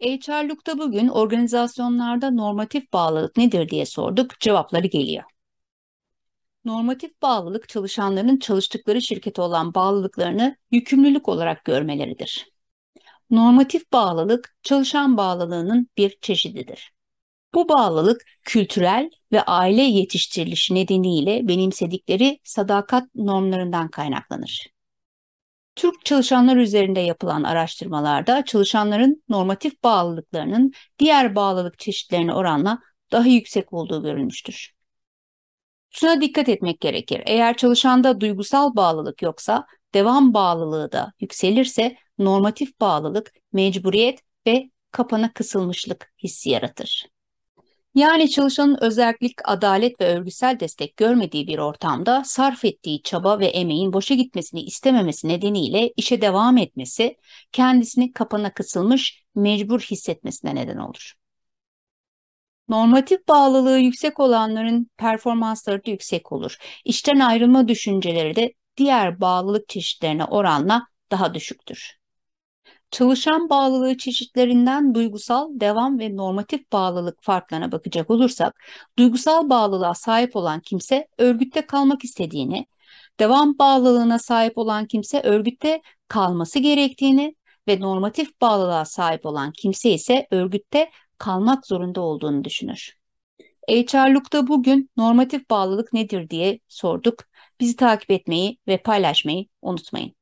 HR'lukta bugün organizasyonlarda normatif bağlılık nedir diye sorduk. Cevapları geliyor. Normatif bağlılık çalışanların çalıştıkları şirkete olan bağlılıklarını yükümlülük olarak görmeleridir. Normatif bağlılık çalışan bağlılığının bir çeşididir. Bu bağlılık kültürel ve aile yetiştirilişi nedeniyle benimsedikleri sadakat normlarından kaynaklanır. Türk çalışanlar üzerinde yapılan araştırmalarda çalışanların normatif bağlılıklarının diğer bağlılık çeşitlerine oranla daha yüksek olduğu görülmüştür. Şuna dikkat etmek gerekir. Eğer çalışanda duygusal bağlılık yoksa devam bağlılığı da yükselirse normatif bağlılık mecburiyet ve kapana kısılmışlık hissi yaratır. Yani çalışanın özellik, adalet ve örgüsel destek görmediği bir ortamda sarf ettiği çaba ve emeğin boşa gitmesini istememesi nedeniyle işe devam etmesi, kendisini kapana kısılmış, mecbur hissetmesine neden olur. Normatif bağlılığı yüksek olanların performansları da yüksek olur. İşten ayrılma düşünceleri de diğer bağlılık çeşitlerine oranla daha düşüktür. Çalışan bağlılığı çeşitlerinden duygusal, devam ve normatif bağlılık farklarına bakacak olursak, duygusal bağlılığa sahip olan kimse örgütte kalmak istediğini, devam bağlılığına sahip olan kimse örgütte kalması gerektiğini ve normatif bağlılığa sahip olan kimse ise örgütte kalmak zorunda olduğunu düşünür. HR'lukta bugün normatif bağlılık nedir diye sorduk. Bizi takip etmeyi ve paylaşmayı unutmayın.